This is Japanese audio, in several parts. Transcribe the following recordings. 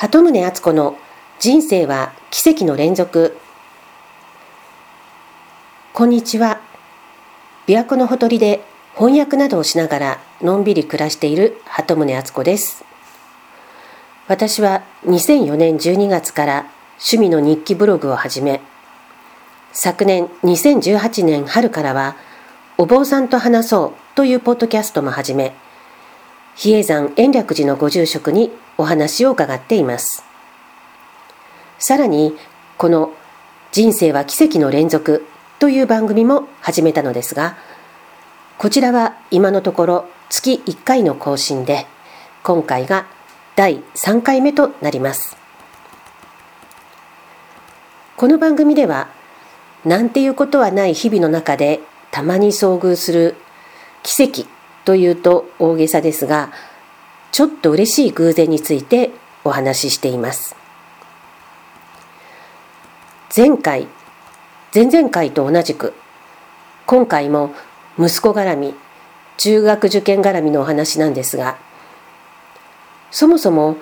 鳩宗敦子の人生は奇跡の連続。こんにちは。琵琶湖のほとりで翻訳などをしながらのんびり暮らしている鳩宗敦子です。私は2004年12月から趣味の日記ブログを始め昨年2018年春からはお坊さんと話そうというポッドキャストも始め比叡山延暦寺のご住職にお話を伺っています。さらに、この人生は奇跡の連続という番組も始めたのですが、こちらは今のところ月1回の更新で、今回が第3回目となります。この番組では、なんていうことはない日々の中でたまに遭遇する奇跡というと大げさですが、ちょっと嬉しい偶然についてお話ししています。前回、前々回と同じく、今回も息子絡み、中学受験絡みのお話なんですが、そもそも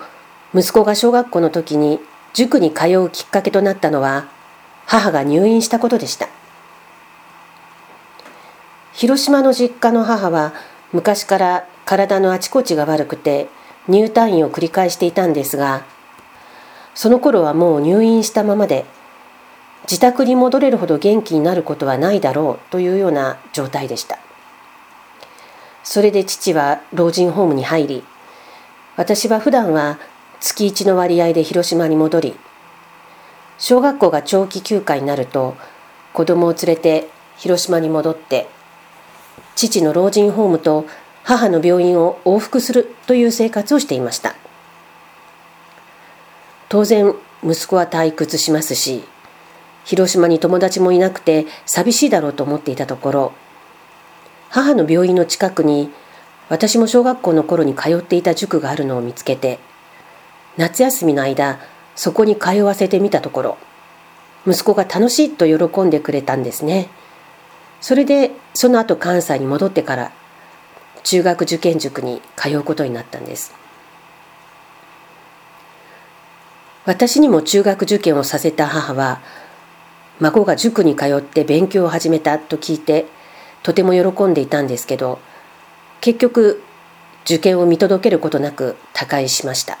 息子が小学校の時に塾に通うきっかけとなったのは、母が入院したことでした。広島の実家の母は昔から体のあちこちが悪くて入退院を繰り返していたんですがその頃はもう入院したままで自宅に戻れるほど元気になることはないだろうというような状態でした。それで父は老人ホームに入り私は普段は月1の割合で広島に戻り小学校が長期休暇になると子供を連れて広島に戻って父の老人ホームと母の病院を往復するという生活をしていました当然息子は退屈しますし広島に友達もいなくて寂しいだろうと思っていたところ母の病院の近くに私も小学校の頃に通っていた塾があるのを見つけて夏休みの間そこに通わせてみたところ息子が楽しいと喜んでくれたんですね。それでその後関西に戻ってから中学受験塾に通うことになったんです。私にも中学受験をさせた母は孫が塾に通って勉強を始めたと聞いてとても喜んでいたんですけど結局受験を見届けることなく他界しました。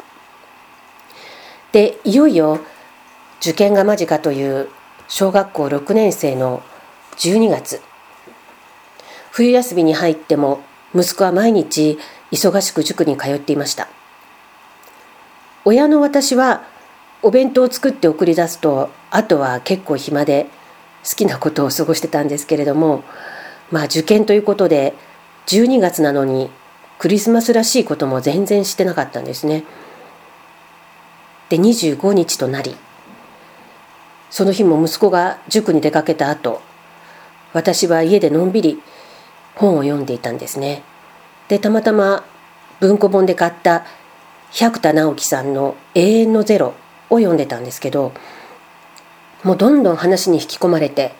でいよいよ受験が間近という小学校6年生の12月冬休みに入っても息子は毎日忙しく塾に通っていました親の私はお弁当を作って送り出すとあとは結構暇で好きなことを過ごしてたんですけれどもまあ受験ということで12月なのにクリスマスらしいことも全然してなかったんですね。で25日となりその日も息子が塾に出かけた後私は家でのんびり本を読んでいたんですね。でたまたま文庫本で買った百田直樹さんの「永遠のゼロ」を読んでたんですけどもうどんどん話に引き込まれて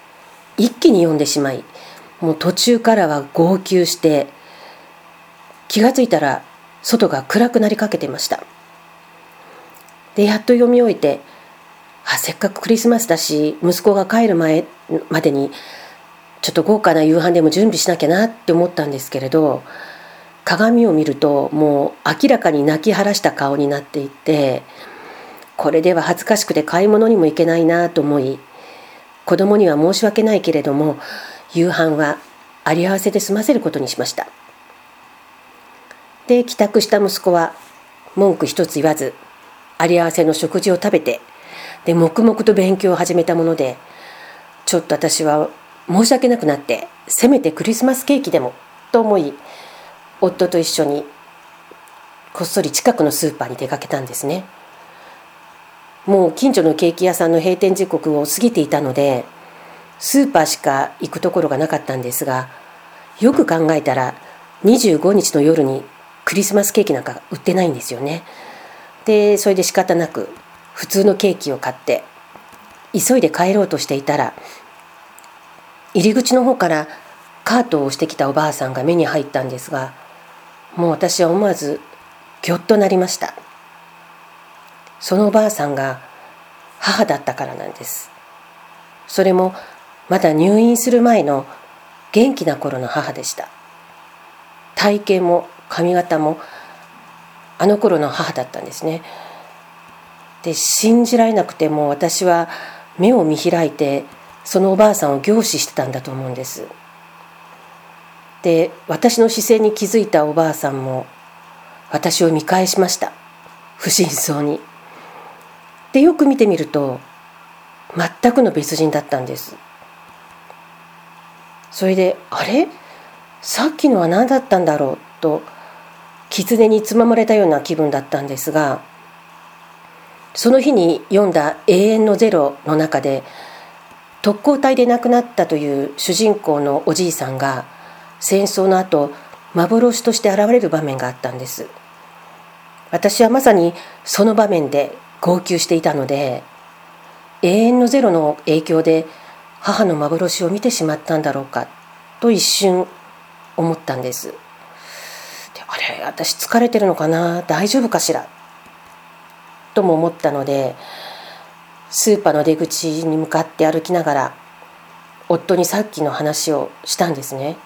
一気に読んでしまいもう途中からは号泣して気がついたら外が暗くなりかけてましたでやっと読み終えてあせっかくクリスマスだし息子が帰る前までにちょっと豪華な夕飯でも準備しなきゃなって思ったんですけれど鏡を見るともう明らかに泣き晴らした顔になっていてこれでは恥ずかしくて買い物にも行けないなと思い子供には申し訳ないけれども夕飯はあり合わせで済ませることにしました。で帰宅した息子は文句一つ言わずあり合わせの食事を食べてで黙々と勉強を始めたものでちょっと私は申し訳なくなってせめてクリスマスケーキでもと思い夫と一緒にこっそり近くのスーパーに出かけたんですね。もう近所のケーキ屋さんの閉店時刻を過ぎていたのでスーパーしか行くところがなかったんですがよく考えたら25日の夜にクリスマスケーキなんか売ってないんですよね。でそれで仕方なく普通のケーキを買って急いで帰ろうとしていたら入り口の方からカートを押してきたおばあさんが目に入ったんですがもう私は思わずぎょっとなりました。そのおばあさんが母だったからなんです。それもまだ入院する前の元気な頃の母でした。体型も髪型もあの頃の母だったんですね。で信じられなくても私は目を見開いてそのおばあさんを凝視してたんだと思うんです。で私の視線に気づいたおばあさんも私を見返しました。不審そうに。でよく見てみると全くの別人だったんです。それであれ？さっきのは何だったんだろう？と狐につままれたような気分だったんですがその日に読んだ「永遠のゼロ」の中で特攻隊で亡くなったという主人公のおじいさんが戦争の後幻として現れる場面があったんです。私はまさにその場面で号泣していたので永遠のゼロの影響で母の幻を見てしまったんだろうかと一瞬思ったんです。であれ私疲れてるのかな大丈夫かしらとも思ったのでスーパーの出口に向かって歩きながら夫にさっきの話をしたんですね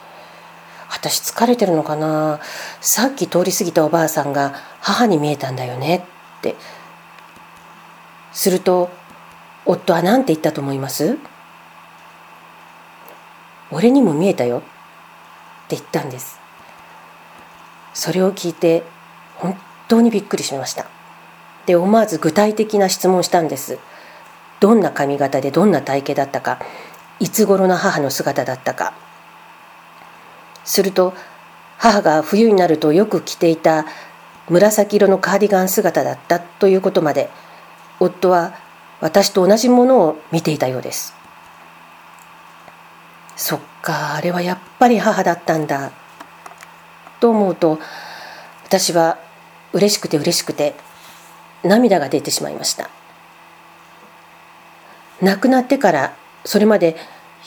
私疲れてるのかな？さっき通り過ぎたおばあさんが母に見えたんだよねって。すると夫は何て言ったと思います俺にも見えたよって言ったんです。それを聞いて本当にびっくりしました。で思わず具体的な質問したんです。どんな髪型でどんな体型だったかいつ頃の母の姿だったか。すると母が冬になるとよく着ていた紫色のカーディガン姿だったということまで夫は私と同じものを見ていたようです。そっかあれはやっぱり母だったんだ。と思うと私は嬉しくて嬉しくて涙が出てしまいました。亡くなってからそれまで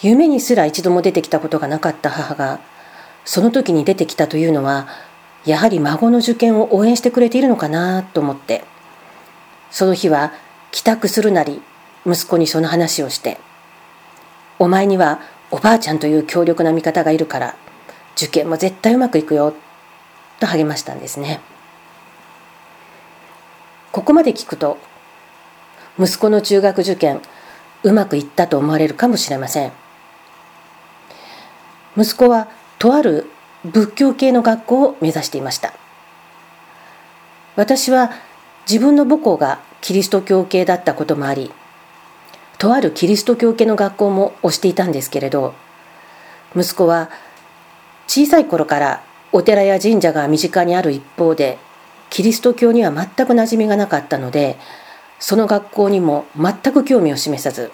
夢にすら一度も出てきたことがなかった母がその時に出てきたというのはやはり孫の受験を応援してくれているのかなと思ってその日は帰宅するなり息子にその話をして「お前にはおばあちゃんという強力な味方がいるから受験も絶対うまくいくよ」と励ましたんですね。ここまで聞くと息子の中学受験うまくいったと思われるかもしれません。息子はとある仏教系の学校を目指していました。私は自分の母校がキリスト教系だったこともありとあるキリスト教系の学校も推していたんですけれど息子は小さい頃からお寺や神社が身近にある一方でキリスト教には全く馴染みがなかったのでその学校にも全く興味を示さず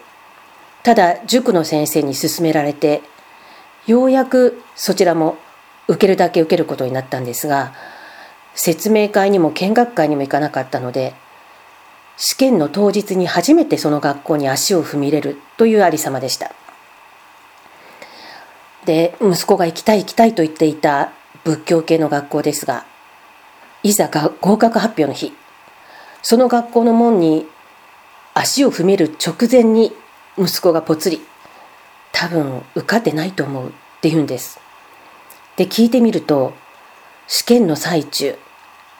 ただ塾の先生に勧められてようやくそちらも受けるだけ受けることになったんですが説明会にも見学会にも行かなかったので試験の当日に初めてその学校に足を踏み入れるというありさまでした。で、息子が行きたい行きたいと言っていた仏教系の学校ですが、いざ合格発表の日、その学校の門に足を踏める直前に息子がぽつり、多分受かってないと思うって言うんです。で、聞いてみると、試験の最中、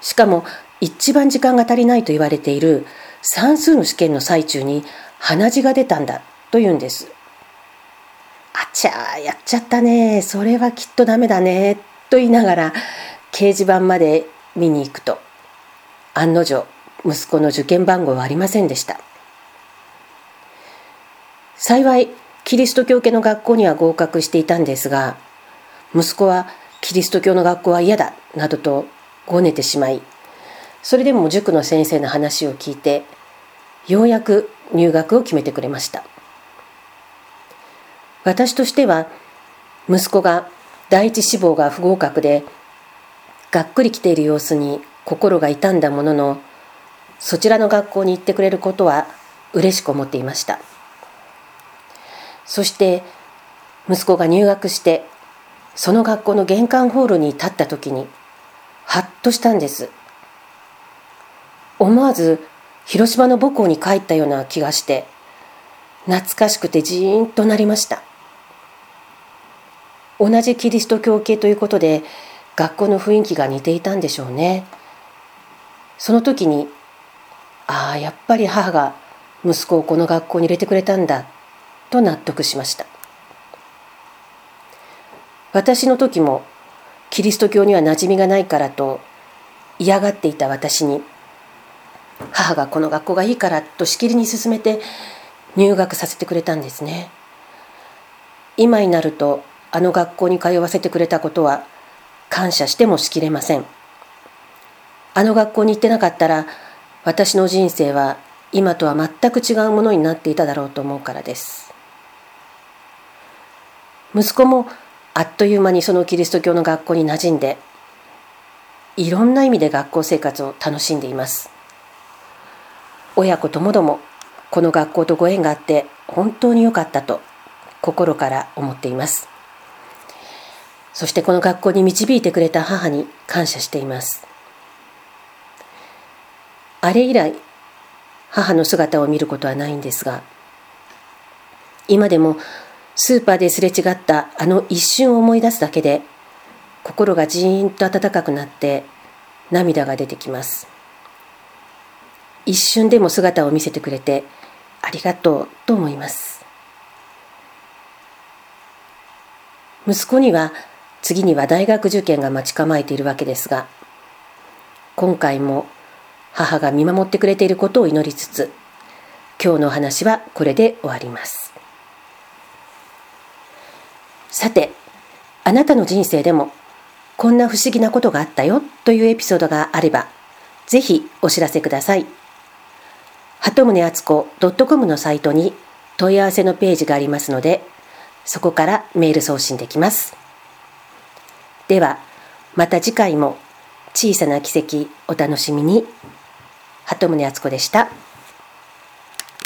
しかも一番時間が足りないと言われている算数の試験の最中に鼻血が出たんだと言うんです。あちゃー、やっちゃったね。それはきっとダメだね。と言いながら掲示板まで見に行くと、案の定、息子の受験番号はありませんでした。幸い、キリスト教系の学校には合格していたんですが、息子はキリスト教の学校は嫌だ、などとごねてしまい、それでも塾の先生の話を聞いてようやく入学を決めてくれました私としては息子が第一志望が不合格でがっくり来ている様子に心が痛んだもののそちらの学校に行ってくれることは嬉しく思っていました。そして息子が入学してその学校の玄関ホールに立った時にハッとしたんです。思わず広島の母校に帰ったような気がして懐かしくてジーンとなりました。同じキリスト教系ということで学校の雰囲気が似ていたんでしょうね。その時にああやっぱり母が息子をこの学校に入れてくれたんだと納得しました。私の時もキリスト教には馴染みがないからと嫌がっていた私に母がこの学校がいいからとしきりに勧めて入学させてくれたんですね。今になるとあの学校に通わせてくれたことは感謝してもしきれません。あの学校に行ってなかったら私の人生は今とは全く違うものになっていただろうと思うからです。息子もあっという間にそのキリスト教の学校に馴染んでいろんな意味で学校生活を楽しんでいます。親子ともどもこの学校とご縁があって本当に良かったと心から思っています。そしてこの学校に導いてくれた母に感謝しています。あれ以来母の姿を見ることはないんですが今でもスーパーですれ違ったあの一瞬を思い出すだけで心がジーンと温かくなって涙が出てきます。一瞬でも姿を見せてくれてありがとうと思います。息子には次には大学受験が待ち構えているわけですが今回も母が見守ってくれていることを祈りつつ今日のお話はこれで終わります。さてあなたの人生でもこんな不思議なことがあったよというエピソードがあればぜひお知らせください。鳩宗敦子 .com のサイトに問い合わせのページがありますのでそこからメール送信できます。ではまた次回も小さな奇跡お楽しみに。鳩宗敦子でした。